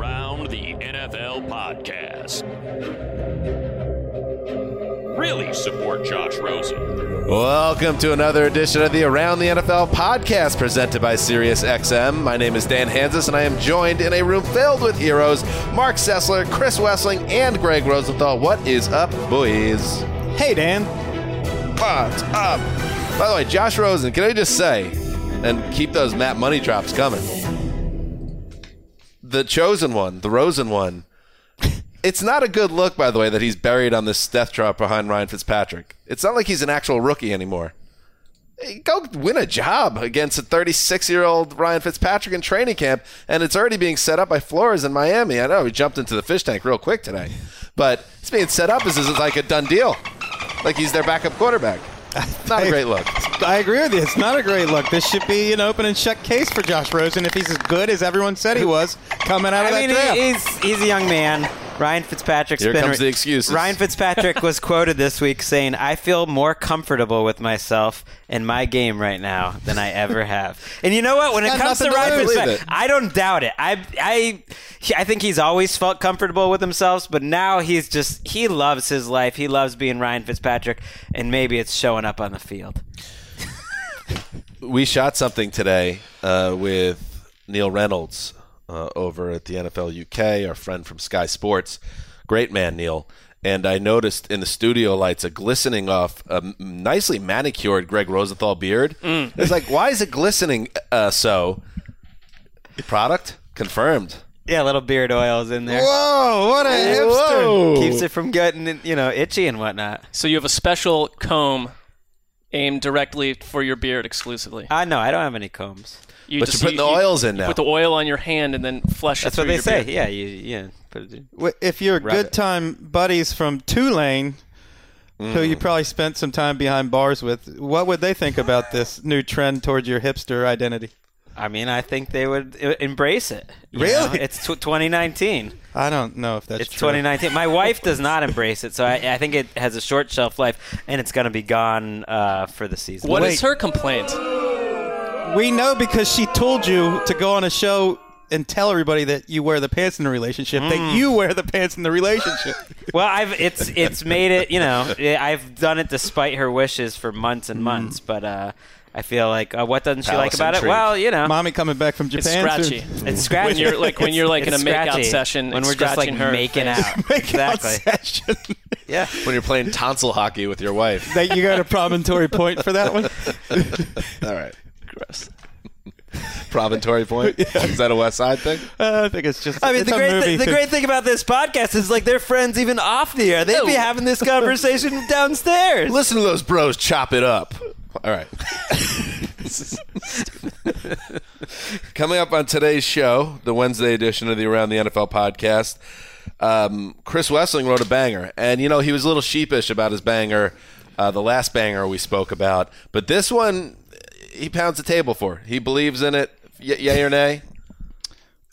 The Around the NFL podcast. Really support Josh Rosen. Welcome to another edition of the Around the NFL podcast presented by SiriusXM. My name is Dan Hanzus, and I am joined in a room filled with heroes Marc Sessler, Chris Wesseling, and Gregg Rosenthal. What is up, boys? Hey, Dan. What's up? By the way, Josh Rosen, can I just say, and keep those Matt Money drops coming? The chosen one, the Rosen one. It's not a good look, by the way, that he's buried on this death drop behind Ryan Fitzpatrick. It's not like he's an actual rookie anymore. Hey, Go win a job against a 36 year old Ryan Fitzpatrick in training camp, and it's already being set up by Flores in Miami. I know he jumped into the fish tank real quick today, but it's being set up as, as like a done deal, like he's their backup quarterback. Not a great look. I agree with you. It's not a great look. This should be an open and shut case for Josh Rosen if he's as good as everyone said he was coming out of I that mean, draft. he's he's a young man. Ryan Fitzpatrick's Here been comes the excuses. Ryan Fitzpatrick was quoted this week saying, "I feel more comfortable with myself and my game right now than I ever have." And you know what? When it comes to to Ryan. Fitzpatrick, I don't doubt it. I I I think he's always felt comfortable with himself, but now he's just he loves his life. He loves being Ryan Fitzpatrick, and maybe it's showing up on the field. We shot something today uh, with Neil Reynolds uh, over at the NFL UK, our friend from Sky Sports. Great man, Neil. And I noticed in the studio lights a glistening off a m- nicely manicured Gregg Rosenthal beard. It's like, why is it glistening uh, so? Product confirmed. Yeah, little beard oils in there. Whoa, what a hipster. Whoa! Keeps it from getting you know itchy and whatnot. So you have a special comb aimed directly for your beard exclusively. I know I don't have any combs. You But you're putting the oils in you now. Put the oil on your hand and then flush it. That's it what through they your say. beard. Yeah, you yeah. Put it, W- If you're good it. time buddies from Tulane, who you mm. probably spent some time behind bars with, what would they think about this new trend towards your hipster identity? I mean, I think they would uh, embrace it. Really? know? It's tw 2019. I don't know if that's It's true. 2019. My wife does not embrace it, so I, I think it has a short shelf life, and it's going to be gone uh, for the season. What is Wait. her complaint? We know because she told you to go on a show and tell everybody that you wear the pants in the relationship, Mm. that you wear the pants in the relationship. Well, I've it's it's made it. You know, I've done it despite her wishes for months and months, but uh, I feel like uh, what doesn't she like about intrigue. it? Well, you know, Mommy coming back from Japan. It's Japan. scratchy. soon. it's scratchy. When you're like when you're like in a It's makeout session, when we're just like her making face. out. Makeout exactly. session. Yeah. when you're playing tonsil hockey with your wife. that you got a promontory point for that one? All right. Gross. Promontory Point? Is that a West Side thing? Uh, I think it's just. I mean, it's the a great, movie. th- the great thing about this podcast is like they're friends even off the air. They'd be having this conversation downstairs. Listen to those bros chop it up. All right. Coming up on today's show, the Wednesday edition of the Around the NFL podcast, um, Chris Wesseling wrote a banger. And, you know, he was a little sheepish about his banger, uh, the last banger we spoke about. But this one, he pounds the table for. He believes in it. Y- yay or nay?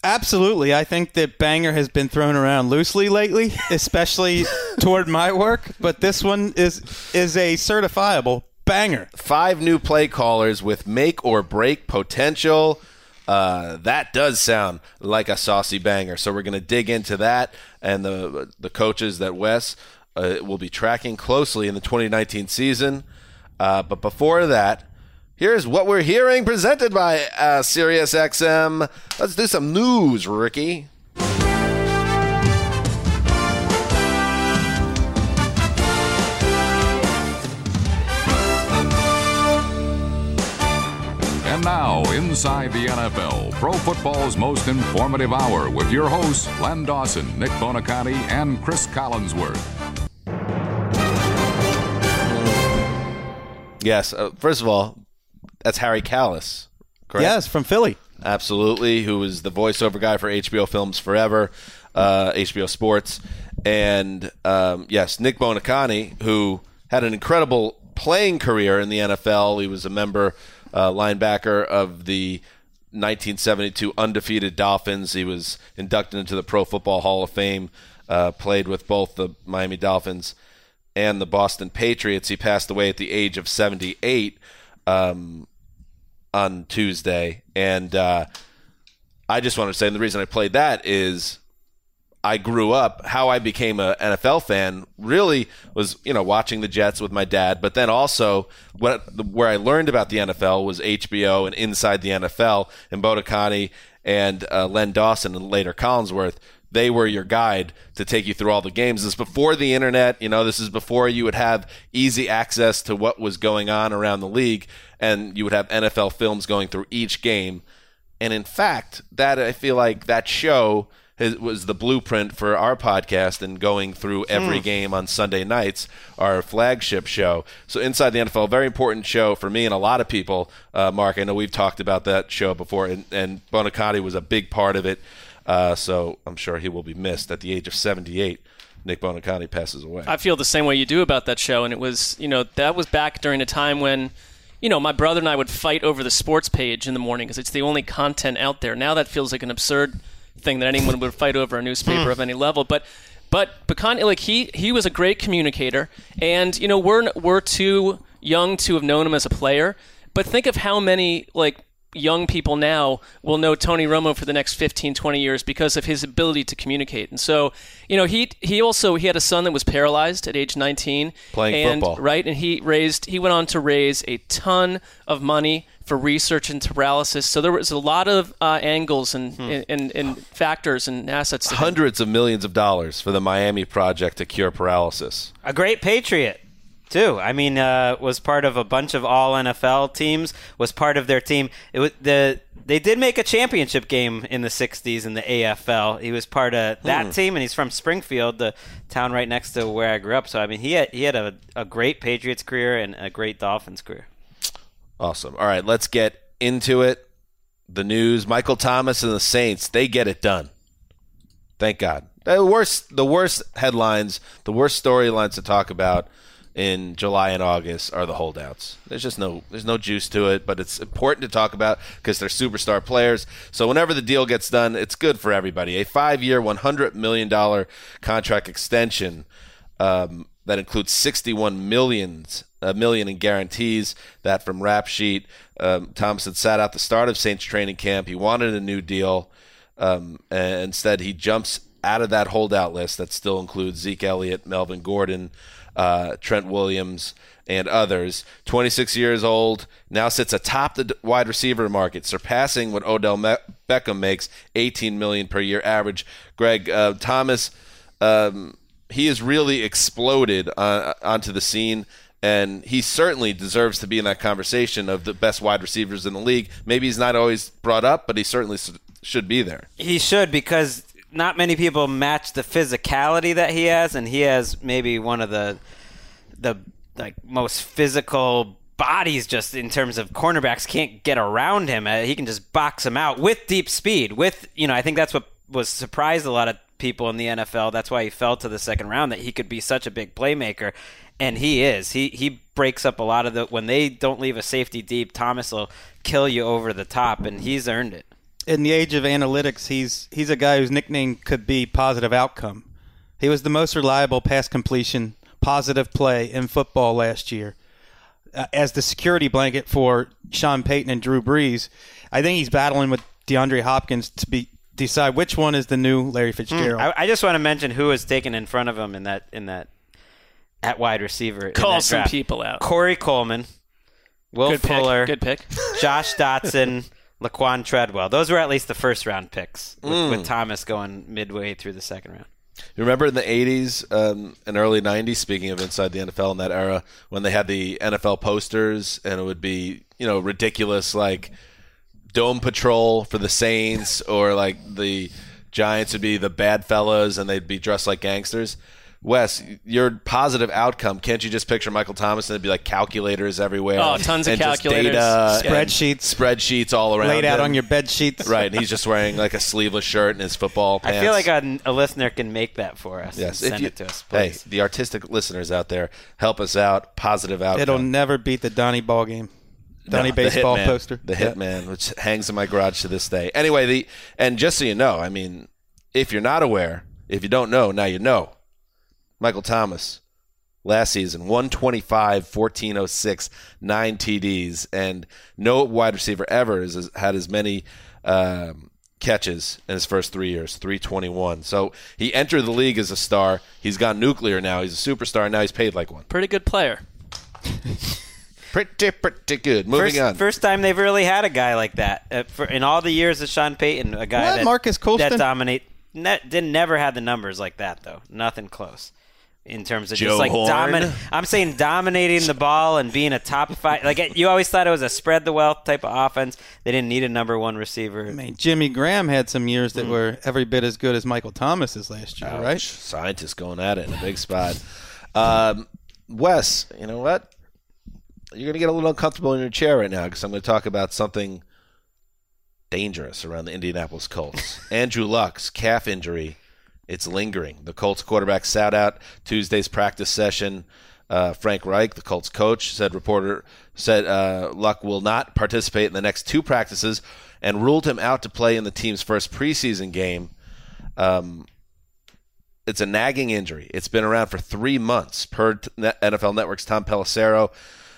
Absolutely. I think that banger has been thrown around loosely lately, especially toward my work. But this one is is a certifiable banger. five new play callers with make or break potential. Uh, that does sound like a saucy banger. So we're going to dig into that and the the coaches that Wes uh, will be tracking closely in the 2019 season. Uh, but before that, here's what we're hearing presented by uh, SiriusXM. Let's do some news, Ricky. And now, inside the NFL, pro football's most informative hour with your hosts, Len Dawson, Nick Buoniconti, and Chris Collinsworth. Yes. Uh, first of all, that's Harry Kalas. Correct? Yes, from Philly. absolutely, who was the voiceover guy for HBO Films Forever, uh, HBO Sports, and um, yes, Nick Buoniconti, who had an incredible playing career in the NFL. He was a member uh, linebacker of the 1972 undefeated Dolphins. He was inducted into the Pro Football Hall of Fame. Uh, played with both the Miami Dolphins and the Boston Patriots. He passed away at the age of 78 um, on Tuesday, and uh, I just wanted to say, and the reason I played that is I grew up, how I became an NFL fan really was, you know, watching the Jets with my dad, but then also what, where I learned about the NFL was HBO and Inside the NFL and Buoniconti and uh, Len Dawson and later Collinsworth. They were your guide to take you through all the games. This is before the internet, you know, this is before you would have easy access to what was going on around the league and you would have NFL films going through each game. And in fact, that I feel like that show his, was the blueprint for our podcast and going through every game on Sunday nights, our flagship show. So, Inside the NFL, very important show for me and a lot of people. Uh, Marc, I know we've talked about that show before, and, and Buoniconti was a big part of it. Uh, so, I'm sure he will be missed at the age of 78. Nick Buoniconti passes away. I feel the same way you do about that show, and it was, you know, that was back during a time when, you know, my brother and I would fight over the sports page in the morning because it's the only content out there. Now that feels like an absurd thing that anyone would fight over a newspaper hmm. of any level, but. But Buoniconti, like he, he was a great communicator, and you know we're we're too young to have known him as a player. But think of how many like young people now will know Tony Romo for the next 15, 20 years because of his ability to communicate. And so, you know, he he also he had a son that was paralyzed at age 19 Playing and, football. right? And he raised he went on to raise a ton of money for research into paralysis. So there was a lot of uh, angles and, and, and factors and assets. Hundreds of millions of dollars for the Miami project to cure paralysis. A great Patriot, too. I mean, uh, was part of a bunch of all NFL teams. Was part of their team. It was the they did make a championship game in the '60s in the AFL. He was part of that team, and he's from Springfield, the town right next to where I grew up. So I mean, he had he had a, a great Patriots career and a great Dolphins career. Awesome. All right, let's get into it. The news: Michael Thomas and the Saints they get it done. Thank God. The worst, the worst headlines, the worst storylines to talk about in July and August are the holdouts. There's just no, there's no juice to it, but it's important to talk about because they're superstar players. So whenever the deal gets done, it's good for everybody. A five-year, 100 million dollar contract extension um, that includes 61 millions a million in guarantees. That from Rap Sheet. Um, Thomas had sat out the start of Saints training camp. He wanted a new deal. Um, and instead, he jumps out of that holdout list that still includes Zeke Elliott, Melvin Gordon, uh, Trent Williams, and others. 26 years old, now sits atop the wide receiver market, surpassing what Odell Beckham makes, 18 million per year average. Greg uh, Thomas, um, he has really exploded uh, onto the scene. And he certainly deserves to be in that conversation of the best wide receivers in the league. Maybe he's not always brought up, but he certainly should be there. He should because not many people match the physicality that he has, and he has maybe one of the the like most physical bodies just in terms of cornerbacks can't get around him. Uh, He can just box him out with deep speed. With you know, I think that's what was surprised a lot of people in the NFL. That's why he fell to the second round that he could be such a big playmaker. And he is. He he breaks up a lot of the when they don't leave a safety deep, Thomas will kill you over the top and he's earned it. in the age of analytics, he's he's a guy whose nickname could be positive outcome. He was the most reliable pass completion, positive play in football last year. Uh, as the security blanket for Sean Payton and Drew Brees, I think he's battling with DeAndre Hopkins to be decide which one is the new Larry Fitzgerald. I, I just want to mention who was taken in front of him in that in that at wide receiver. in Call that some draft. people out. Corey Coleman, Will Good Fuller, pick. Good pick. Josh Doctson, Laquan Treadwell. Those were at least the first round picks, with, Mm. with Thomas going midway through the second round. You remember in the 80s um, and early 90s, speaking of inside the NFL in that era, when they had the NFL posters and it would be, you know, ridiculous like Dome Patrol for the Saints or like the Giants would be the bad fellas and they'd be dressed like gangsters. Wes, your positive outcome, can't you just picture Michael Thomas and it'd be like calculators everywhere? Oh, tons of and just calculators. data and Spreadsheets. Spreadsheets all around. Laid out him. on your bed sheets. Right, and he's just wearing like a sleeveless shirt and his football pants. I feel like a, a listener can make that for us. Yes, and send you- it to us, Hey, please. the artistic listeners out there, help us out. Positive outcome. It'll never beat the Donnie ball game. No, Donnie the baseball Hitman. poster. The Yeah. Hitman, which hangs in my garage to this day. Anyway, the and just so you know, I mean, if you're not aware, if you don't know, now you know. Michael Thomas, last season, 125, 1406, nine TDs, and no wide receiver ever has had as many um, catches in his first three years, 321. So he entered the league as a star. He's gone nuclear now. He's a superstar. Now he's paid like one. Pretty good player. Pretty, pretty good. Moving First, on. first time they've really had a guy like that uh, for, in all the years of Sean Payton. A guy What, that Marques Colston? that dominate. Ne- didn't never had the numbers like that though. Nothing close in terms of Joe just like Horn? domin- I'm saying dominating the ball and being a top five. Like you always thought it was a spread the wealth type of offense. They didn't need a number one receiver. I mean, Jimmy Graham had some years that were every bit as good as Michael Thomas's last year, Ouch. right? Scientists going at it in a big spot. Um, Wes, you know what? You're going to get a little uncomfortable in your chair right now because I'm going to talk about something dangerous around the Indianapolis Colts. Andrew Luck's calf injury, it's lingering. The Colts quarterback sat out Tuesday's practice session. Uh, Frank Reich, the Colts coach, said reporter said uh, Luck will not participate in the next two practices and ruled him out to play in the team's first preseason game. Um, it's a nagging injury. It's been around for three months, per NFL Network's Tom Pelissero.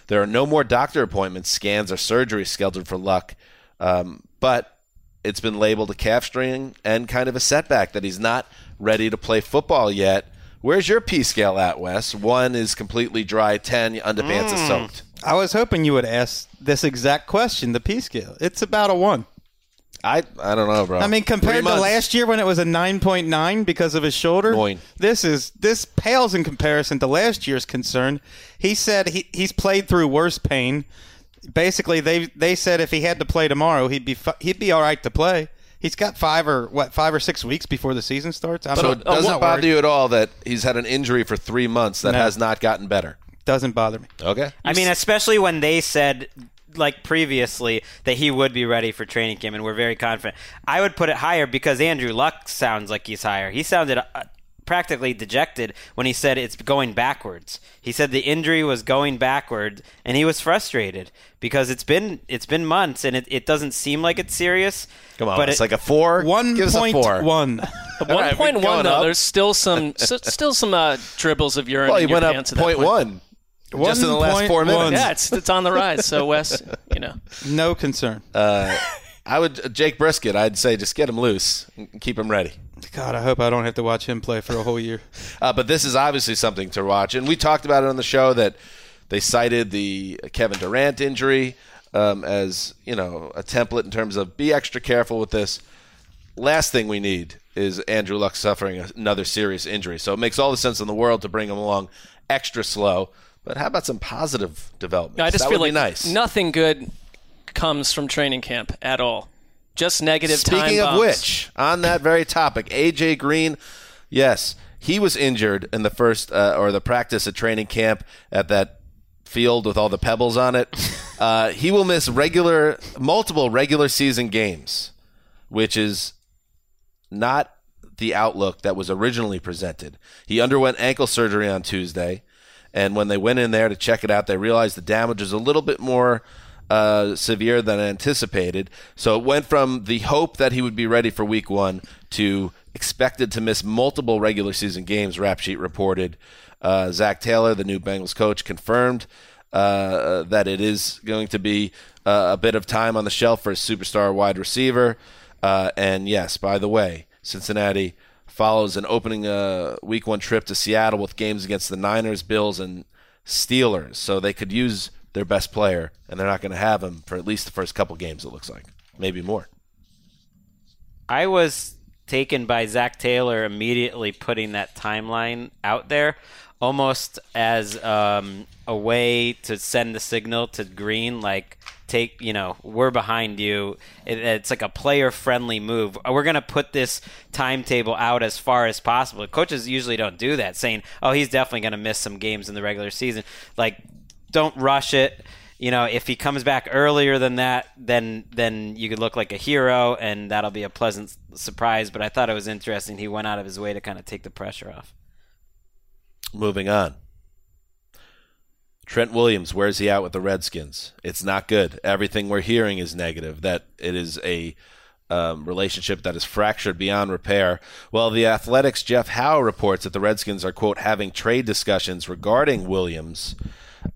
There are no more doctor appointments, scans, or surgery scheduled for Luck, um, but it's been labeled a calf strain and kind of a setback that he's not ready to play football yet. Where's your P scale at, Wes? One is completely dry, ten your underpants is soaked. I was hoping you would ask this exact question, the P scale. It's about a one. I I don't know, bro. I mean, compared to last year when it was a 9.9 because of his shoulder, Nine. this is this pales in comparison to last year's concern. He said he, he's played through worse pain. Basically, they they said if he had to play tomorrow, he'd be fi- he'd be all right to play. He's got five or what five or six weeks before the season starts. I So don't it know. doesn't uh, bother word? you at all that he's had an injury for three months that No. has not gotten better. doesn't bother me. Okay. I mean, especially when they said like previously that he would be ready for training camp, and we're very confident. I would put it higher because Andrew Luck sounds like he's higher. He sounded uh, practically dejected when he said it's going backwards. He said the injury was going backward, and he was frustrated because it's been it's been months, and it, it doesn't seem like it's serious. Come on, but it's it, like a four. One Give us a point four. one. One right, point we're one though, up. there's still some s- still some uh, dribbles of urine. Well, in he your went up pants at that point one. Just in the last four 1.1. minutes. Yeah, it's it's on the rise. So Wes, you know, No concern. Uh, I would Jacoby Brissett. I'd say just get him loose, and keep him ready. God, I hope I don't have to watch him play for a whole year. Uh, but this is obviously something to watch, and we talked about it on the show that they cited the Kevin Durant injury um, as you know a template in terms of be extra careful with this. Last thing we need is Andrew Luck suffering another serious injury, so it makes all the sense in the world to bring him along extra slow. But how about some positive developments? I just that feel would like be nice. nothing good comes from training camp at all. Just negative Speaking of bombs. which, on that very topic, AJ Green, yes, he was injured in the first uh, or the practice at training camp at that field with all the pebbles on it. Uh, he will miss regular, multiple regular season games, which is not the outlook that was originally presented. He underwent ankle surgery on Tuesday, and when they went in there to check it out, they realized the damage was a little bit more uh, severe than anticipated. So it went from the hope that he would be ready for week one to expected to miss multiple regular season games, Rap Sheet reported. Uh, Zac Taylor, the new Bengals coach, confirmed uh, that it is going to be uh, a bit of time on the shelf for a superstar wide receiver. Uh, and yes, by the way, Cincinnati follows an opening uh, week one trip to Seattle with games against the Niners, Bills, and Steelers. So they could use their best player, and they're not going to have him for at least the first couple games, it looks like. Maybe more. I was taken by Zac Taylor immediately putting that timeline out there, almost as um, a way to send the signal to Green, like take, you know, we're behind you. It, it's like a player friendly move. Uh, we're going to put this timetable out as far as possible. Coaches usually don't do that, saying, oh, he's definitely going to miss some games in the regular season. Like, don't rush it. You know, if he comes back earlier than that, then then you could look like a hero, and that'll be a pleasant surprise. But I thought it was interesting. He went out of his way to kind of take the pressure off. Moving on. Trent Williams, where's he at with the Redskins? It's not good. Everything we're hearing is negative. That it is a um, relationship that is fractured beyond repair. Well, the Athletic's Jeff Howe reports that the Redskins are quote having trade discussions regarding Williams.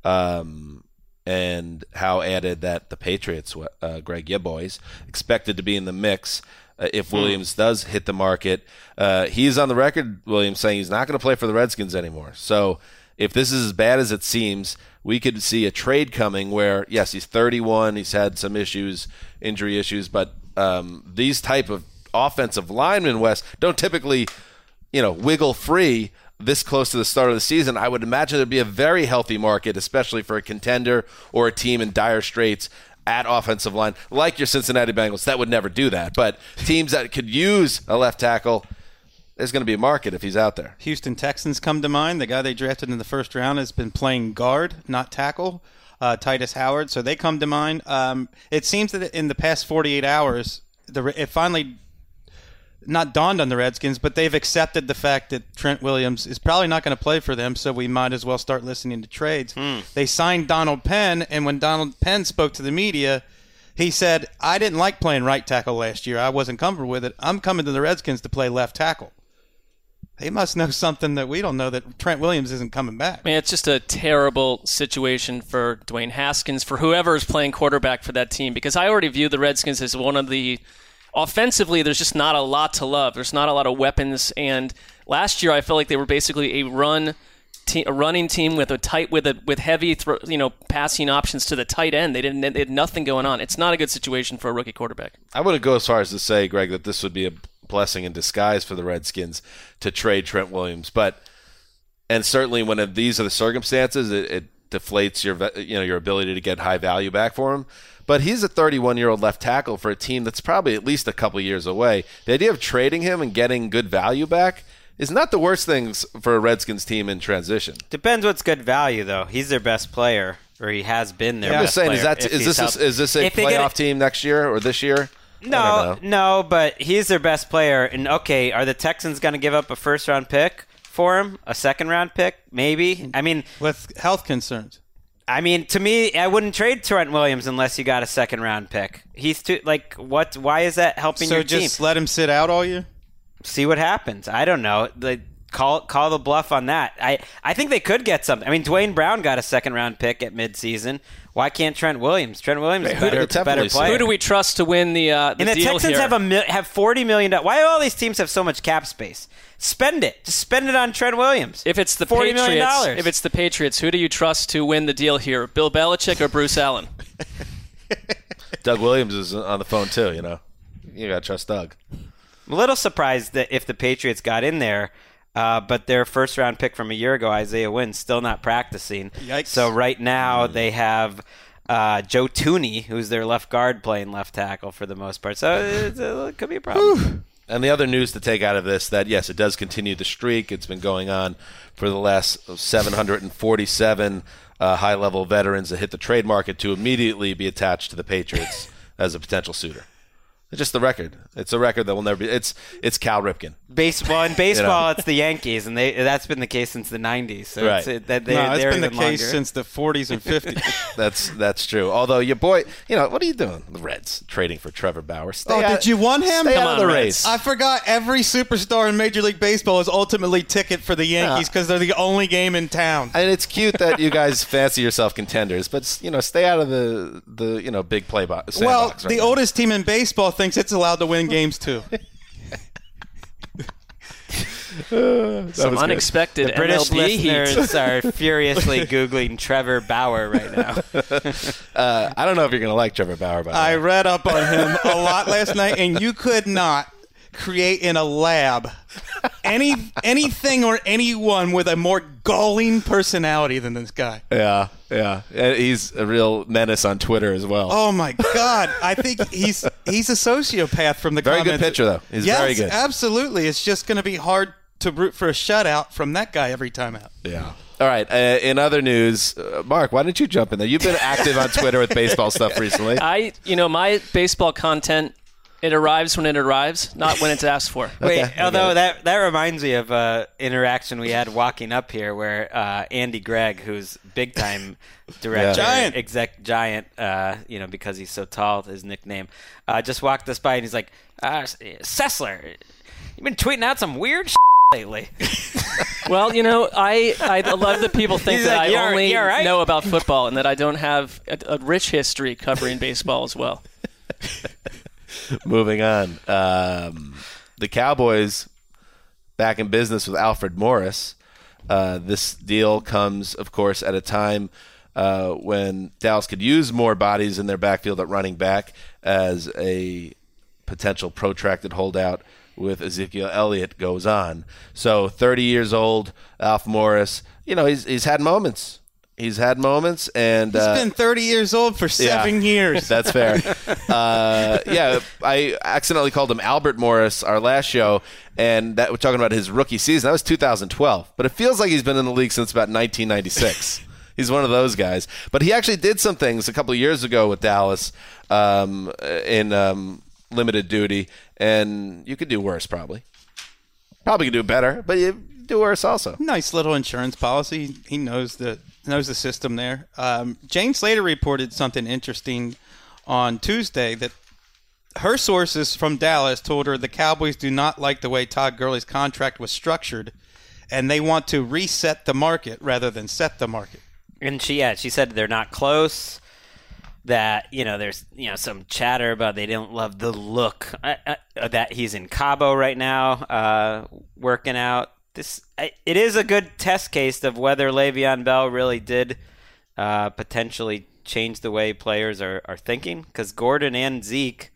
Um, and Howe added that the Patriots, uh, Greg Yaboys, expected to be in the mix uh, if Williams does hit the market. Uh, he's on the record, Williams, saying he's not going to play for the Redskins anymore. So if this is as bad as it seems, we could see a trade coming where, yes, he's 31, he's had some issues, injury issues, but um, these type of offensive linemen, Wes, don't typically, you know, wiggle free this close to the start of the season. I would imagine there'd be a very healthy market, especially for a contender or a team in dire straits at offensive line, like your Cincinnati Bengals. That would never do that. But teams that could use a left tackle, there's going to be a market if he's out there. Houston Texans come to mind. The guy they drafted in the first round has been playing guard, not tackle. Uh, Tytus Howard, so they come to mind. Um, it seems that in the past 48 hours, the it finally not dawned on the Redskins, but they've accepted the fact that Trent Williams is probably not going to play for them, so we might as well start listening to trades. They signed Donald Penn, and when Donald Penn spoke to the media, he said, I didn't like playing right tackle last year. I wasn't comfortable with it. I'm coming to the Redskins to play left tackle. They must know something that we don't know that Trent Williams isn't coming back. Man, it's just a terrible situation for Dwayne Haskins, for whoever is playing quarterback for that team, because I already view the Redskins as one of the offensively, there's just not a lot to love. There's not a lot of weapons. And last year, I felt like they were basically a run, te- a running team with a tight, with a with heavy, thro- you know, passing options to the tight end. They didn't, they had nothing going on. It's not a good situation for a rookie quarterback. I wouldn't go as far as to say, Greg, that this would be a blessing in disguise for the Redskins to trade Trent Williams, but and certainly when these are the circumstances, it, it deflates your you know your ability to get high value back for him. But he's a 31 year old left tackle for a team that's probably at least a couple years away. The idea of trading him and getting good value back is not the worst things for a Redskins team in transition. Depends what's good value, though. He's their best player, or he has been their I'm just saying, is that is this a, is this a playoff team next year or this year? I No, no, but he's their best player. And okay, are the Texans going to give up a first round pick for him? A second round pick, maybe? I mean, With health concerns. I mean, to me, I wouldn't trade Trent Williams unless you got a second round pick. He's too like what? Why is that helping So your just let him sit out all year? See what happens. I don't know. Like, call call the bluff on that. I I think they could get something. I mean, Duane Brown got a second round pick at midseason. Why can't Trent Williams? Trent Williams is who better, did better player. Who do we trust to win the uh, the And the deal Texans here? have a mil- have forty million. dollars. Why do all these teams have so much cap space? Spend it. Just spend it on Trent Williams. if it's the 40 million Patriots, dollars. if it's the Patriots, who do you trust to win the deal here? Bill Belichick or Bruce Allen? Doug Williams is on the phone too. You know, you got to trust Doug. I'm a little surprised that if the Patriots got in there, uh, but their first round pick from a year ago, Isaiah Wynn, still not practicing. Yikes. So right now they have uh, Joe Thuney, who's their left guard, playing left tackle for the most part. So it's, uh, it could be a problem. And the other news to take out of this that yes, it does continue the streak. It's been going on for the last 747 uh, high-level veterans that hit the trade market to immediately be attached to the Patriots as a potential suitor. It's just the record. It's a record that will never be. It's it's Cal Ripken. Baseball in baseball, it's the Yankees, and they that's been the case since the '90s. So Right. it's, it, that they, no, it's they're been the case longer. since the 40s and 50s. That's that's true. Although your boy, you know, what are you doing? The Reds trading for Trevor Bauer. Stay Oh, out- did you want him? Stay Come out of on, the Reds. race. I forgot every superstar in Major League Baseball is ultimately ticket for the Yankees because they're the only game in town. And it's cute that you guys fancy yourself contenders, but you know, stay out of the the you know big play box. well, right the now. oldest team in baseball thinks it's allowed to win games too. Some unexpected the British MLB heat. listeners are furiously googling Trevor Bauer right now. Uh, I don't know if you're gonna like Trevor Bauer, but I read up on him a lot last night, and you could not create in a lab any anything or anyone with a more galling personality than this guy. Yeah, yeah. And he's a real menace on Twitter as well. Oh my God! I think he's he's a sociopath from the Very good comments. pitcher, though. He's yes, very good. absolutely. It's just going to be hard to root for a shutout from that guy every time out. Yeah. All right. Uh, in other news, uh, Marc, why don't you jump in there? You've been active on Twitter with baseball stuff recently. I, you know, my baseball content, it arrives when it arrives, not when it's asked for. Wait, Okay, I although that that reminds me of uh, interaction we had walking up here, where uh, Andy Gregg, who's big time director, Yeah. Giant. exec giant, uh, you know, because he's so tall, his nickname, uh, just walked us by and he's like, uh, Sessler, you've been tweeting out some weird lately. Well, you know, I, I love that people think He's that like, I "You're- only you're right." know about football and that I don't have a, a rich history covering baseball as well. Moving on. Um, the Cowboys back in business with Alfred Morris. Uh, this deal comes, of course, at a time uh, when Dallas could use more bodies in their backfield at running back as a potential protracted holdout with Ezekiel Elliott goes on. So, 30 years old, Alf Morris, you know, he's, he's had moments. He's had moments, and He's uh, been 30 years old for seven years. that's fair. uh, yeah, I accidentally called him Albert Morris our last show, and that we're talking about his rookie season. That was 2012, but it feels like he's been in the league since about 1996. he's one of those guys. But he actually did some things a couple of years ago with Dallas um, in um, limited duty, and you could do worse probably. Probably could do better, but you do worse also. nice little insurance policy. He knows the knows the system there. Um, Jane Slater reported something interesting on Tuesday that her sources from Dallas told her the Cowboys do not like the way Todd Gurley's contract was structured, and they want to reset the market rather than set the market. And she, yeah, she said they're not close. That you know, there's you know some chatter about they don't love the look uh, uh, that he's in Cabo right now, uh, working out. This it is a good test case of whether Le'Veon Bell really did uh, potentially change the way players are, are thinking. Because Gordon and Zeke,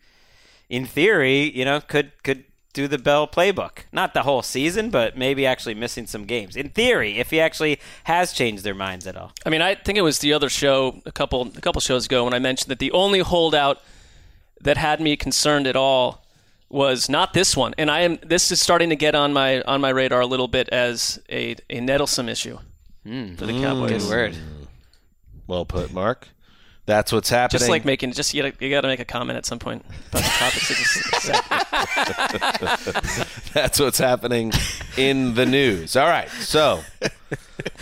in theory, you know, could could do the Bell playbook. Not the whole season, but maybe actually missing some games. In theory, if he actually has changed their minds at all. I mean, I think it was the other show a couple a couple shows ago when I mentioned that the only holdout that had me concerned at all was not this one, and I am this is starting to get on my on my radar a little bit as a a nettlesome issue hmm. for the Cowboys. Good word. Hmm. Well put, Marc. That's what's happening. Just like making just you gotta, you got to make a comment at some point about the topics. that just- That's what's happening in the news. All right, so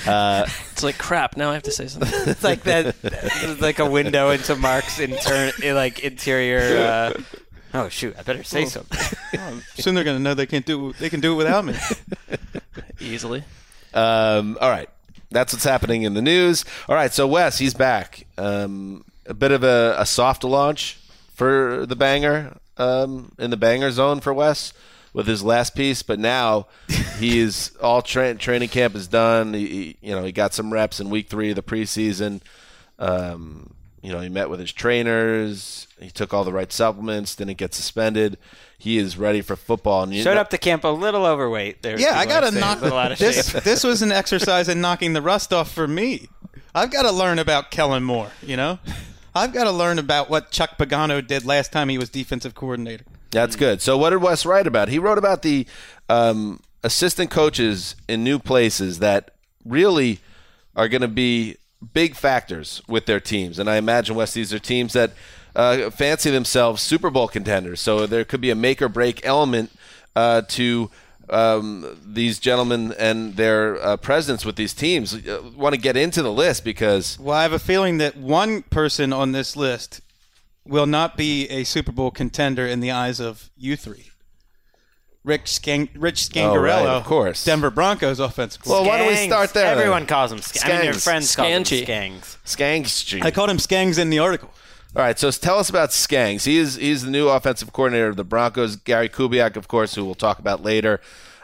uh, it's like crap. Now I have to say something. It's like that. It's like a window into Marc's intern, like interior. Uh, oh shoot! I better say something. Soon they're going to know they can't do they can do it without me. Easily. Um, all right. That's what's happening in the news. All right. So, Wes, he's back. Um, a bit of a, a soft launch for the banger um, in the banger zone for Wes with his last piece, but now he is all tra- training camp is done. He, he- you know, he got some reps in week three of the preseason. Um, you know, he met with his trainers. He took all the right supplements. Didn't get suspended. He is ready for football. And you Showed know- up to camp a little overweight. There, Yeah, I got to knock A little out of this. shape. This was an exercise in knocking the rust off for me. I've got to learn about Kellen Moore. You know, I've got to learn about what Chuck Pagano did last time he was defensive coordinator. That's good. So, what did Wes write about? He wrote about the um, assistant coaches in new places that really are going to be big factors with their teams. And I imagine, Wes, these are teams that uh, fancy themselves Super Bowl contenders. So, there could be a make or break element uh, to um, these gentlemen and their uh, presidents with these teams. Uh, want to get into the list because Well, I have a feeling that one person on this list will not be a Super Bowl contender in the eyes of you three. Rick, Skang- Rich Oh, right, Scangarello, of course. Denver Broncos offensive Well, why don't we start there? Everyone calls them. Skangs. I mean, your Skangs. friends call them Skangy. skangs. Skangs. I called him Skangs in the article. All right, so tell us about Skangs. He is he's the new offensive coordinator of the Broncos. Gary Kubiak, of course, who we'll talk about later,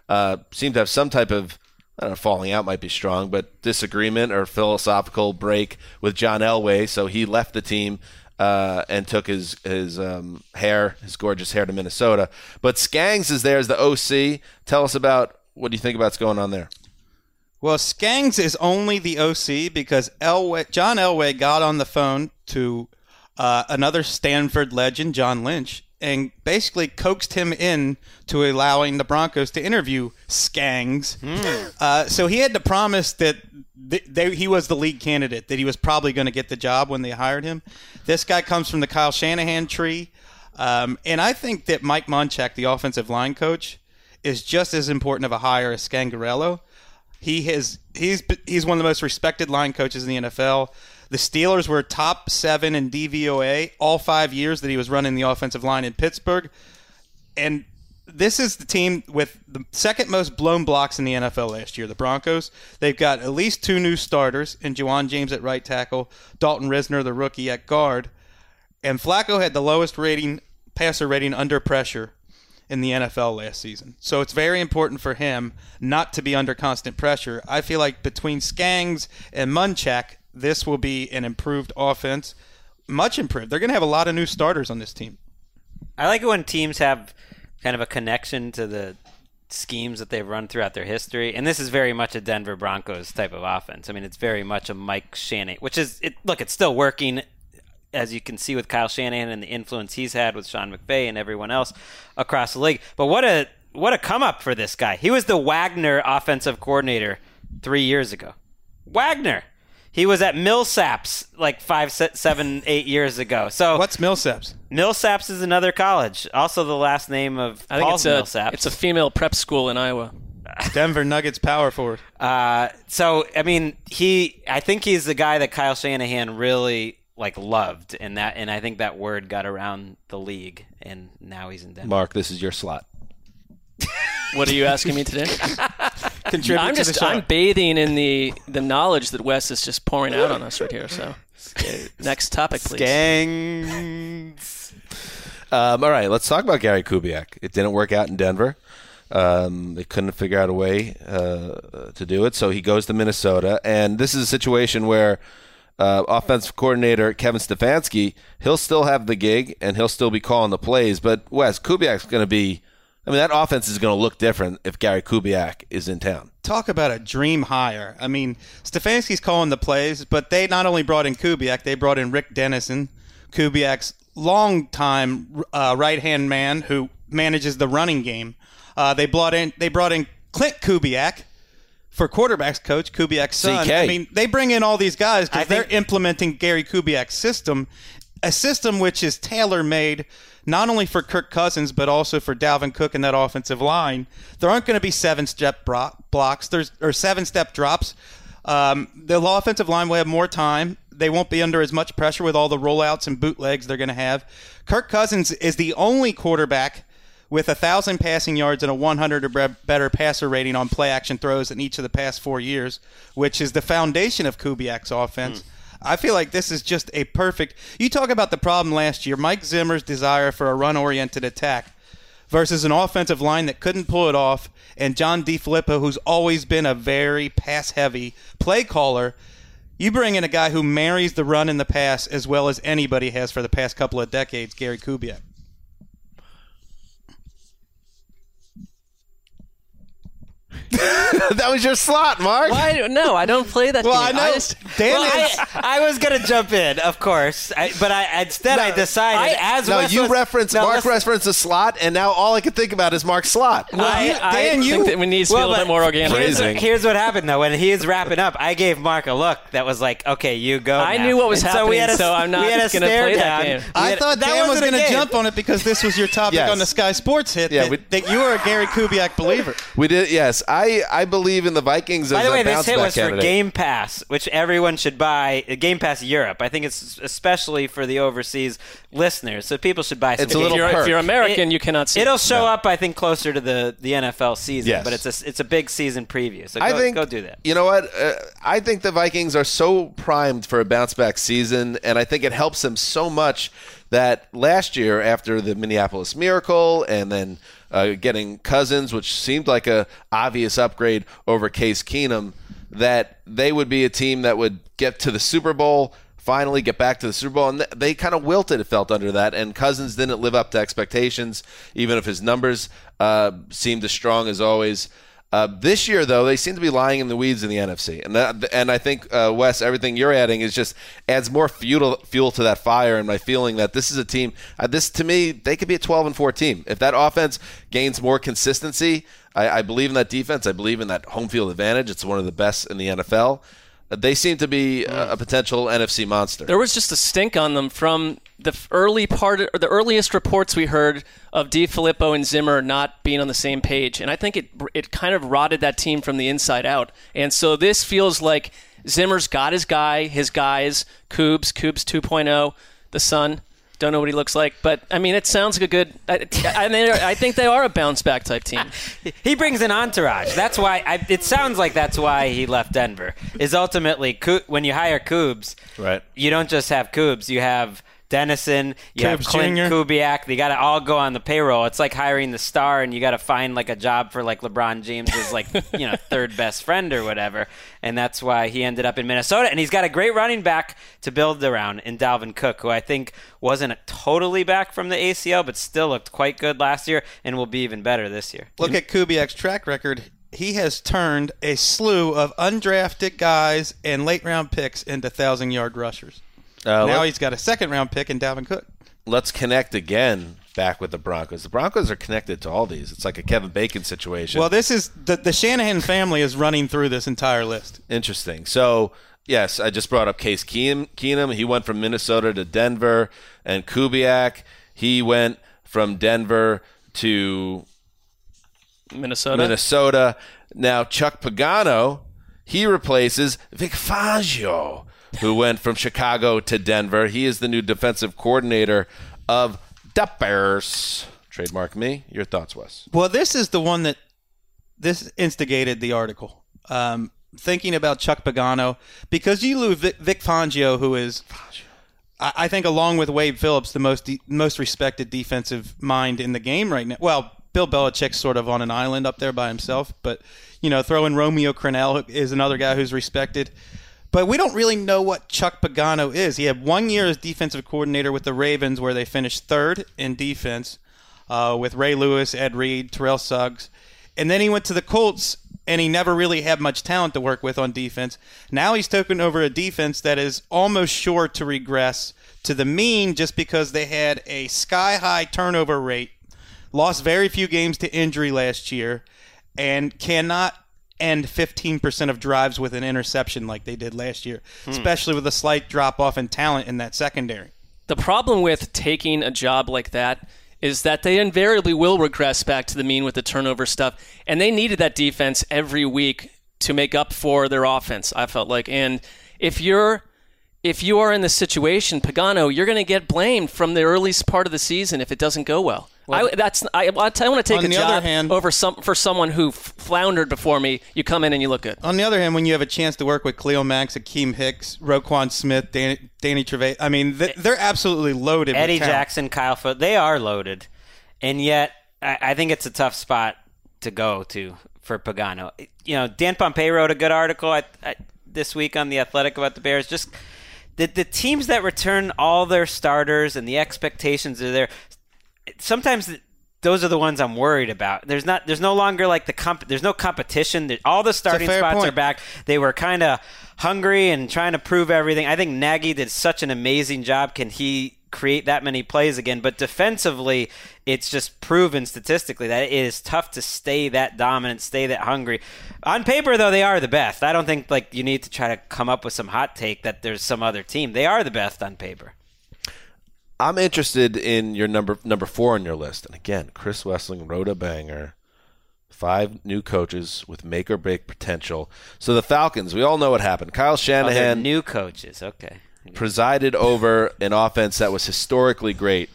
uh, seemed to have some type of I don't know, falling out might be strong, but disagreement or philosophical break with John Elway. So he left the team uh, and took his his um, hair, his gorgeous hair, to Minnesota. But Skangs is there as the OC. Tell us about what do you think about what's going on there? Well, Skangs is only the OC because Elway, John Elway got on the phone to uh, another Stanford legend, John Lynch, and basically coaxed him in to allowing the Broncos to interview Skangs. Uh, so he had to promise that th- they, he was the lead candidate, that he was probably going to get the job when they hired him. This guy comes from the Kyle Shanahan tree. Um, and I think that Mike Munchak, the offensive line coach, is just as important of a hire as Scangarello. He has he's he's one of the most respected line coaches in the NFL. The Steelers were top seven in DVOA all five years that he was running the offensive line in Pittsburgh, and this is the team with the second most blown blocks in the NFL last year. The Broncos. They've got at least two new starters in Ja'Wuan James at right tackle, Dalton Risner, the rookie at guard, and Flacco had the lowest rating passer rating under pressure in the NFL last season. So it's very important for him not to be under constant pressure. I feel like between Skangs and Munchak, this will be an improved offense, much improved. They're going to have a lot of new starters on this team. I like it when teams have kind of a connection to the schemes that they've run throughout their history, and this is very much a Denver Broncos type of offense. I mean, it's very much a Mike Shanahan, which is it. Look, it's still working, as you can see with Kyle Shanahan and the influence he's had with Sean McVay and everyone else across the league. But what a what a come up for this guy. He was the Wagner offensive coordinator three years ago. Wagner. He was at Millsaps like five, se- seven, eight years ago. So What's Millsaps? Millsaps is another college. Also, the last name of I think Paul's it's a Millsaps. it's a female prep school in Iowa. Denver Nuggets power forward. Uh, so I mean, he. I think he's the guy that Kyle Shanahan really like loved, and that, and I think that word got around the league, and now he's in Denver. Marc, this is your slot. What are you asking me today? Contribute I'm just. I'm bathing in the the knowledge that Wes is just pouring out on us right here. So, next topic, please. Gangs. Um, all right, let's talk about Gary Kubiak. It didn't work out in Denver. Um, they couldn't figure out a way uh, to do it, so he goes to Minnesota. And this is a situation where uh, offensive coordinator Kevin Stefanski, he'll still have the gig and he'll still be calling the plays. But Wes Kubiak's going to be. I mean, that offense is going to look different if Gary Kubiak is in town. Talk about a dream hire. I mean, Stefanski's calling the plays, but they not only brought in Kubiak, they brought in Rick Dennison, Kubiak's longtime uh, right hand man who manages the running game. Uh, they brought in they brought in Klint Kubiak for quarterbacks coach Kubiak's son. CK. I mean, they bring in all these guys because they're implementing Gary Kubiak's system, a system which is tailor made not only for Kirk Cousins but also for Dalvin Cook and that offensive line. There aren't going to be seven step blocks. There's or seven step drops. Um, the offensive line will have more time. They won't be under as much pressure with all the rollouts and bootlegs they're going to have. Kirk Cousins is the only quarterback with a thousand passing yards and a 100 or better passer rating on play action throws in each of the past four years, which is the foundation of Kubiak's offense. I feel like this is just a perfect. You talk about the problem last year, Mike Zimmer's desire for a run oriented attack versus an offensive line that couldn't pull it off, and John DeFilippo, who's always been a very pass heavy play caller. You bring in a guy who marries the run and the pass as well as anybody has for the past couple of decades, Gary Kubiak. that was your slot, Marc. Why? No, I don't play that Well, game. I know. just- Dan Well, is- I, I was gonna jump in, of course, I, but I instead I decided as No, Wes you was- reference No, Marc listen, referenced a slot, and now all I can think about is Marc's slot. I, you- I Dan, you- think that we need to be a little but bit more organic. Here's, Phrasing. here's what happened though. When he was wrapping up, I gave Marc a look that was like, "Okay, you go." I now. knew what was And so we had a, happening, so I'm not we had a gonna stare play that game. We I had- thought that Dan was wasn't a going to game. jump on it because this was your topic Yes. on the Sky Sports hit. Yeah, that, we- that you are a Gary Kubiak believer. We did, yes. I, I believe in the Vikings as By the a way, this hit back was for. Game Pass, which everyone should buy. uh, Game Pass Europe. I think it's especially for the overseas listeners, so people should buy. Some It's a little if, you're, if you're American, It- you cannot see. It'll it. show up, I think, closer to the, the NFL season. Yes. But it's a it's a big season preview. So go, I think go do that. You know what? Uh, I think the Vikings are so primed for a bounce back season, and I think it helps them so much that last year after the Minneapolis Miracle and then uh, getting Cousins, which seemed like a obvious upgrade over Case Keenum, that they would be a team that would get to the Super Bowl. Finally, get back to the Super Bowl, and th- they kind of wilted. It felt under that, and Cousins didn't live up to expectations, even if his numbers uh, seemed as strong as always. Uh, this year, though, they seem to be lying in the weeds in the NFC, and that, and I think uh, Wes, everything you're adding is just adds more fuel fuel to that fire, and my feeling that this is a team. Uh, this to me, they could be a 12 and 4 team if that offense gains more consistency. I, I believe in that defense. I believe in that home field advantage. It's one of the best in the NFL. They seem to be a, a potential NFC monster. There was just a stink on them from the early part, or the earliest reports we heard of DeFilippo and Zimmer not being on the same page, and I think it it kind of rotted that team from the inside out. And so this feels like Zimmer's got his guy, his guys, Coobs, Coobs 2.0, the son. Don't know what he looks like, but I mean, it sounds like a good. I, I mean, I think they are a bounce back type team. He brings an entourage. That's why I, it sounds like that's why he left Denver. Is ultimately when you hire Coobs, Right. You don't just have Coobs. You have Dennison. You have Klint Jr.. Kubiak. They got to all go on the payroll. It's like hiring the star, and you got to find like a job for like LeBron James's like you know third best friend or whatever. And that's why he ended up in Minnesota. And he's got a great running back to build around in Dalvin Cook, who I think wasn't totally back from the ACL, but still looked quite good last year and will be even better this year. Look at Kubiak's track record. He has turned a slew of undrafted guys and late round picks into thousand yard rushers. Uh, now he's got a second round pick in Dalvin Cook. let's connect again back with the Broncos. The Broncos are connected to all these. It's like a Kevin Bacon situation. Well, this is the the Shanahan family is running through this entire list. Interesting. So, yes, I just brought up Case Keenum. Keenum. He went from Minnesota to Denver, and Kubiak. He went from Denver to Minnesota. Minnesota. Now Chuck Pagano, he replaces Vic Fangio, who went from Chicago to Denver. He is the new defensive coordinator of the Bears. Trademark me. Your thoughts, Wes? Well, this is the one that this instigated the article. Um, thinking about Chuck Pagano because you lose Vic, Vic Fangio, who is, I, I think, along with Wade Phillips, the most de- most respected defensive mind in the game right now. Well, Bill Belichick's sort of on an island up there by himself, but you know, throw in Romeo Crennel is another guy who's respected. But we don't really know what Chuck Pagano is. He had one year as defensive coordinator with the Ravens, where they finished third in defense uh, with Ray Lewis, Ed Reed, Terrell Suggs. And then he went to the Colts, and he never really had much talent to work with on defense. Now he's taken over a defense that is almost sure to regress to the mean just because they had a sky high turnover rate, lost very few games to injury last year, and cannot end 15% of drives with an interception like they did last year, hmm. especially with a slight drop off in talent in that secondary. The problem with taking a job like that is that they invariably will regress back to the mean with the turnover stuff, and they needed that defense every week to make up for their offense. I felt like, and if you're if you are in this situation, Pagano, you're going to get blamed from the earliest part of the season if it doesn't go well. I, that's I, I want to take On a the other job hand- over some for someone who floundered before me. You come in and you look good. On the other hand, when you have a chance to work with Cleo Max, Akiem Hicks, Roquan Smith, Danny, Danny Trevay, I mean, th- they're absolutely loaded. Eddie with. Jackson, Kyle Foot, they are loaded, and yet I, I think it's a tough spot to go to for Pagano. You know, Dan Pompei wrote a good article I, I, this week on the Athletic about the Bears. Just the the teams that return all their starters and the expectations are there. Sometimes. Those are the ones I'm worried about. There's not. There's no longer like the comp. There's no competition. There- All the starting spots point. are back. They were kind of hungry and trying to prove everything. I think Nagy did such an amazing job. Can he create that many plays again? But defensively, it's just proven statistically that it is tough to stay that dominant, stay that hungry. On paper, though, they are the best. I don't think like you need to try to come up with some hot take that there's some other team. They are the best on paper. I'm interested in your number number four on your list. And again, Chris Wesseling wrote a banger. Five new coaches with make or break potential. So the Falcons, we all know what happened. Kyle Oh, Shanahan new coaches. Okay. presided over an offense that was historically great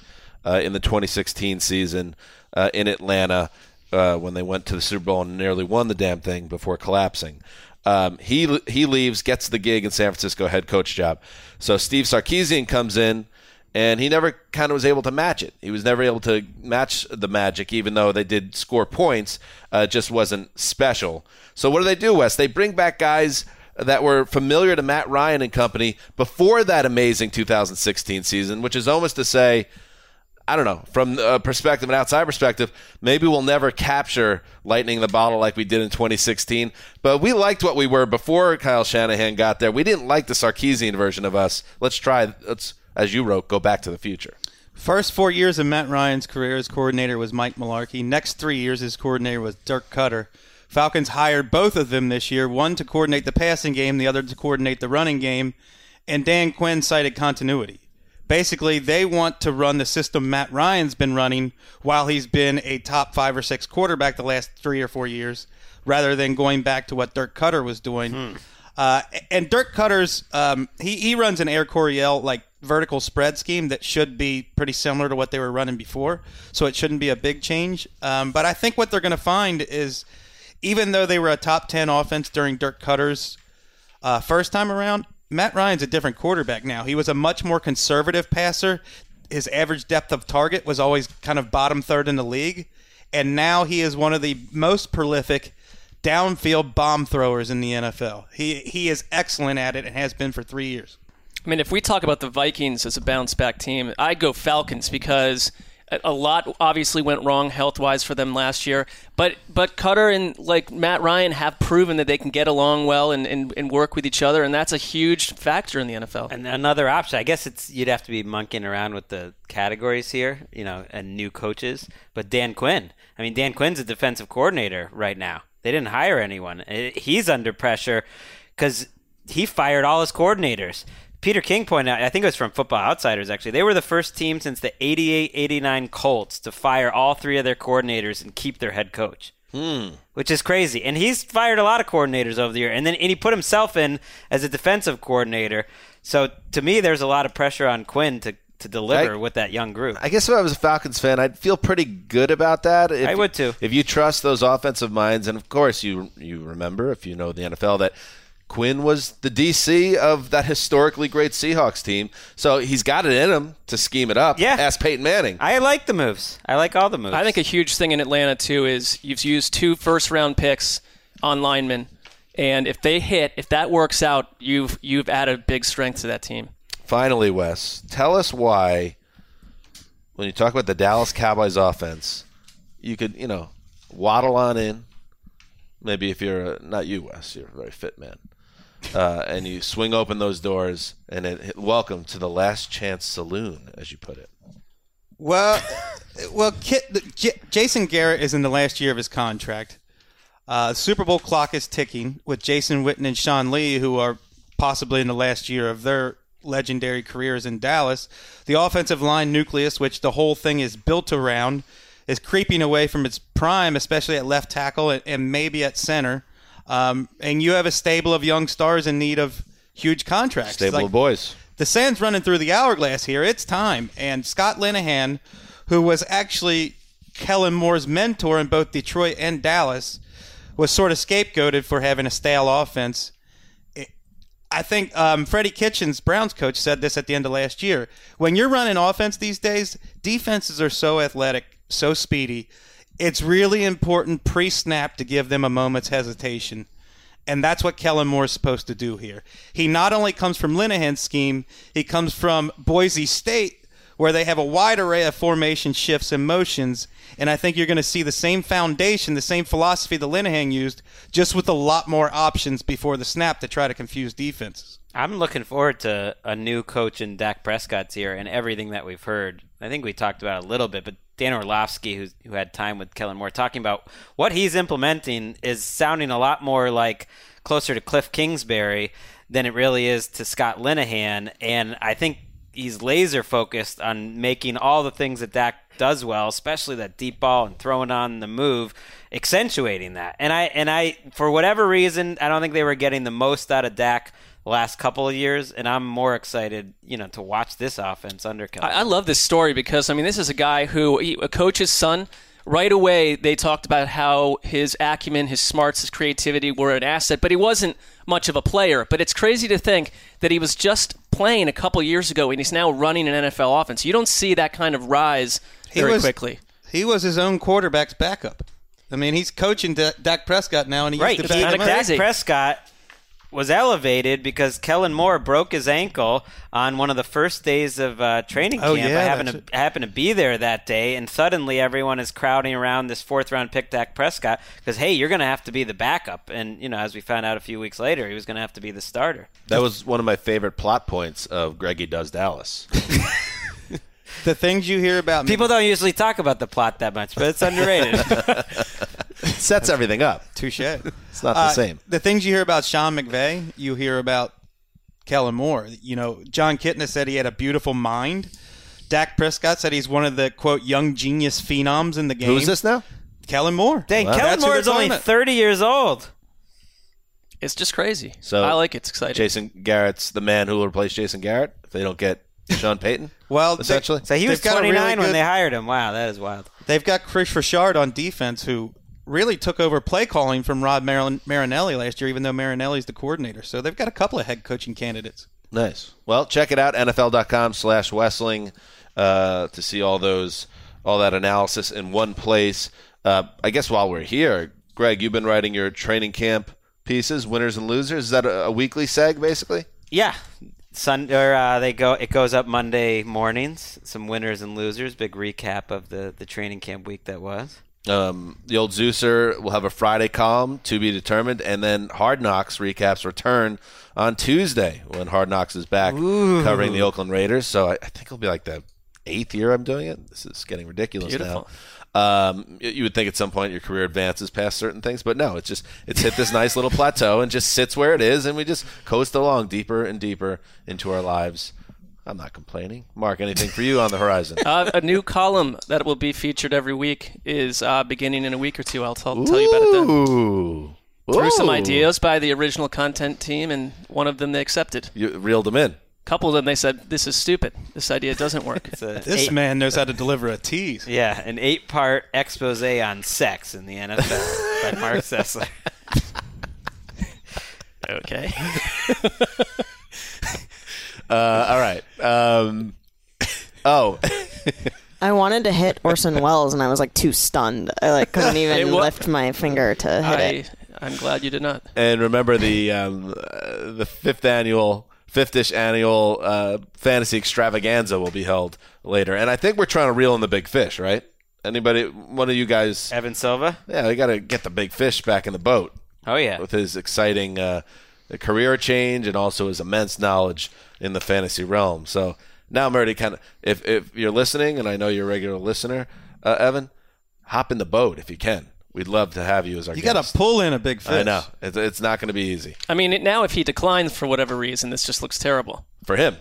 uh, in the 2016 season uh, in Atlanta uh, when they went to the Super Bowl and nearly won the damn thing before collapsing. Um, he he leaves, gets the gig in San Francisco head coach job. So Steve Sarkisian comes in, and he never kind of was able to match it. He was never able to match the magic, even though they did score points. Uh, it just wasn't special. So what do they do, Wes? They bring back guys that were familiar to Matt Ryan and company before that amazing 2016 season, which is almost to say, I don't know, from a perspective, an outside perspective, maybe we'll never capture lightning in the bottle like we did in 2016. But we liked what we were before Kyle Shanahan got there. We didn't like the Sarkisian version of us. Let's try, let's, as you wrote, go back to the future. First four years of Matt Ryan's career as coordinator was Mike Mularkey. Next three years as coordinator was Dirk Koetter. Falcons hired both of them this year, one to coordinate the passing game, the other to coordinate the running game, and Dan Quinn cited continuity. Basically, they want to run the system Matt Ryan's been running while he's been a top five or six quarterback the last three or four years, rather than going back to what Dirk Koetter was doing. Uh, and Dirk Koetter's um, he he runs an Air Coryell like vertical spread scheme that should be pretty similar to what they were running before, so it shouldn't be a big change. Um, but I think what they're going to find is, even though they were a top ten offense during Dirk Koetter's uh, first time around, Matt Ryan's a different quarterback now. He was a much more conservative passer. His average depth of target was always kind of bottom third in the league, and now he is one of the most prolific downfield bomb throwers in the NFL. He he is excellent at it and has been for three years. I mean, if we talk about the Vikings as a bounce back team, I'd go Falcons because a- a lot obviously went wrong health wise for them last year. But but Koetter and like Matt Ryan have proven that they can get along well and, and, and work with each other, and that's a huge factor in the NFL. And another option, I guess it's you'd have to be monkeying around with the categories here, you know, and new coaches. But Dan Quinn, I mean, Dan Quinn's a defensive coordinator right now. They didn't hire anyone. Eh, He's under pressure because he fired all his coordinators. Peter King pointed out, I think it was from Football Outsiders actually, they were the first team since the 88 89 Colts to fire all three of their coordinators and keep their head coach. Hmm. Which is crazy. And he's fired a lot of coordinators over the year. And then and he put himself in as a defensive coordinator. So to me, there's a lot of pressure on Quinn to, to deliver I- with that young group. I guess if I was a Falcons fan, I'd feel pretty good about that. If, I would too. If you trust those offensive minds, and of course you you remember if you know the NFL that Quinn was the DC of that historically great Seahawks team, so he's got it in him to scheme it up. Yeah. ask Peyton Manning. I like the moves. I like all the moves. I think a huge thing in Atlanta too is you've used two first round picks on linemen, and if they hit, if that works out, you've you've added big strength to that team. Finally, Wes, tell us why when you talk about the Dallas Cowboys offense, you could you know waddle on in. Maybe if you're a, not you, Wes, you're a very fit man. Uh, and you swing open those doors, and it, welcome to the Last Chance Saloon, as you put it. Well, well, Kit, J- Jason Garrett is in the last year of his contract. Uh, Super Bowl clock is ticking with Jason Witten and Sean Lee, who are possibly in the last year of their legendary careers in Dallas. The offensive line nucleus, which the whole thing is built around, is creeping away from its prime, especially at left tackle and, and maybe at center. Um, and you have a stable of young stars in need of huge contracts. Stable Like- of boys. the sand's running through the hourglass here. It's time. And Scott Linehan, who was actually Kellen Moore's mentor in both Detroit and Dallas, was sort of scapegoated for having a stale offense. It- I think um, Freddie Kitchens, Browns coach, said this at the end of last year. When you're running offense these days, defenses are so athletic, so speedy. It's really important pre snap to give them a moment's hesitation. And that's what Kellen Moore is supposed to do here. He not only comes from Linehan's scheme, he comes from Boise State, where they have a wide array of formation shifts and motions. And I think you're going to see the same foundation, the same philosophy that Linehan used, just with a lot more options before the snap to try to confuse defenses. I'm looking forward to a new coach in Dak Prescott's here and everything that we've heard. I think we talked about a little bit, but Dan Orlovsky, who's, who had time with Kellen Moore, talking about what he's implementing is sounding a lot more like closer to Cliff Kingsbury than it really is to Scott Linehan. And I think he's laser focused on making all the things that Dak does well, especially that deep ball and throwing on the move, accentuating that. And I and I for whatever reason, I don't think they were getting the most out of Dak last couple of years, and I'm more excited, you know, to watch this offense under Kellen. I, I love this story because I mean this is a guy who he, a coach's son. Right away, they talked about how his acumen, his smarts, his creativity were an asset, but he wasn't much of a player. But it's crazy to think that he was just playing a couple years ago, and he's now running an NFL offense. You don't see that kind of rise He very was- quickly. He was his own quarterback's backup. I mean, he's coaching D- Dak Prescott now, and he right, used to he, back him. Dak crazy. Prescott was elevated because Kellen Moore broke his ankle on one of the first days of uh, training Oh, camp. yeah, I happened to happened to be there that day, and suddenly everyone is crowding around this fourth round pick Dak Prescott because hey, you're going to have to be the backup, and you know as we found out a few weeks later, he was going to have to be the starter. That was one of my favorite plot points of Greggy Does Dallas. The things you hear about People don't usually talk about the plot that much, but it's underrated. Sets everything up. touche. It's not the Uh, same. The things you hear about Sean McVay, you hear about Kellen Moore. You know, Jon Kitna said he had a beautiful mind. Dak Prescott said he's one of the quote young genius phenoms in the game. Who's this now? Kellen Moore. Dang, Wow. Kellen Moore is only talking 30 years old. It's just crazy. So- I like it. It's exciting. Jason Garrett's the man who will replace Jason Garrett if they don't get Sean Payton. Well, they- essentially. So he was They've got a 29 really when they hired him. Wow, that is wild. They've got Kris Richard on defense, who really took over play calling from Rod Marin- Marinelli last year, even though Marinelli's the coordinator. So they've got a couple of head coaching candidates. Nice. Well, check it out, NFL.com slash Wesseling, uh, to see all those, all that analysis in one place. Uh, I guess while we're here, Gregg, you've been writing your training camp pieces, winners and losers. Is that a, a weekly seg, basically? Yeah. Sun or uh, they go. It goes up Monday mornings. Some winners and losers. Big recap of the the training camp week that was. Um, the old Zeuser will have a Friday column to be determined, and then Hard Knocks recaps return on Tuesday when Hard Knocks is back covering the Oakland Raiders. So I, I think it'll be like the eighth year I'm doing it. This is getting ridiculous Beautiful. now. Um, you would think at some point your career advances past certain things, but no, it's just it's hit this nice little plateau and just sits where it is, and we just coast along deeper and deeper into our lives. I'm not complaining. Marc, anything for you on the horizon? Uh, a new column that will be featured every week is uh, beginning in a week or two. I'll tell, tell you about it then. Ooh. Threw some ideas by the original content team, and one of them they accepted. You reeled them in. A couple of them they said, "This is stupid. This idea doesn't work." A This eight- man knows how to deliver a tease. Yeah, an eight-part expose on sex in the NFL by Marc Sessler. okay. Uh, all right. Um, oh, I wanted to hit Orson Welles, and I was like too stunned. I like couldn't even wa- lift my finger to hit I, it. I'm glad you did not. and remember the um, uh, the fifth annual, fifth-ish annual uh, fantasy extravaganza will be held later, and I think we're trying to reel in the big fish, right? Anybody, one of you guys? Evan Silva. Yeah, we got to get the big fish back in the boat Oh yeah. with his exciting uh, career change and also his immense knowledge in the fantasy realm. So now I'm already kind of if if you're listening, and I know you're a regular listener, uh, Evan, hop in the boat if you can. We'd love to have you as our guest. You got to pull in a big fish. I know it's, it's not going to be easy I mean, it, now if he declines for whatever reason, this just looks terrible. for him.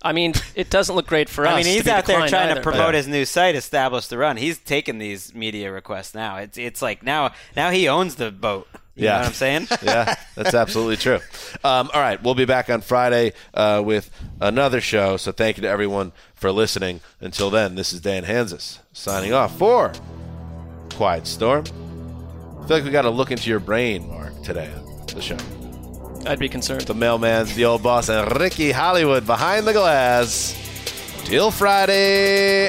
I mean, it doesn't look great for us. I mean, to he's be out there declined trying to promote Yeah. his new site, Establish the Run. He's taking these media requests now. It's it's like now now he owns the boat. You Yeah. know what I'm saying? yeah, that's absolutely true. Um, all right, we'll be back on Friday uh, with another show. So thank you to everyone for listening. Until then, this is Dan Hanzus signing off for Quiet Storm. I feel like we got to look into your brain, Marc, today on the show. I'd be concerned. The mailman's the old boss, and Ricky Hollywood behind the glass. Till Friday.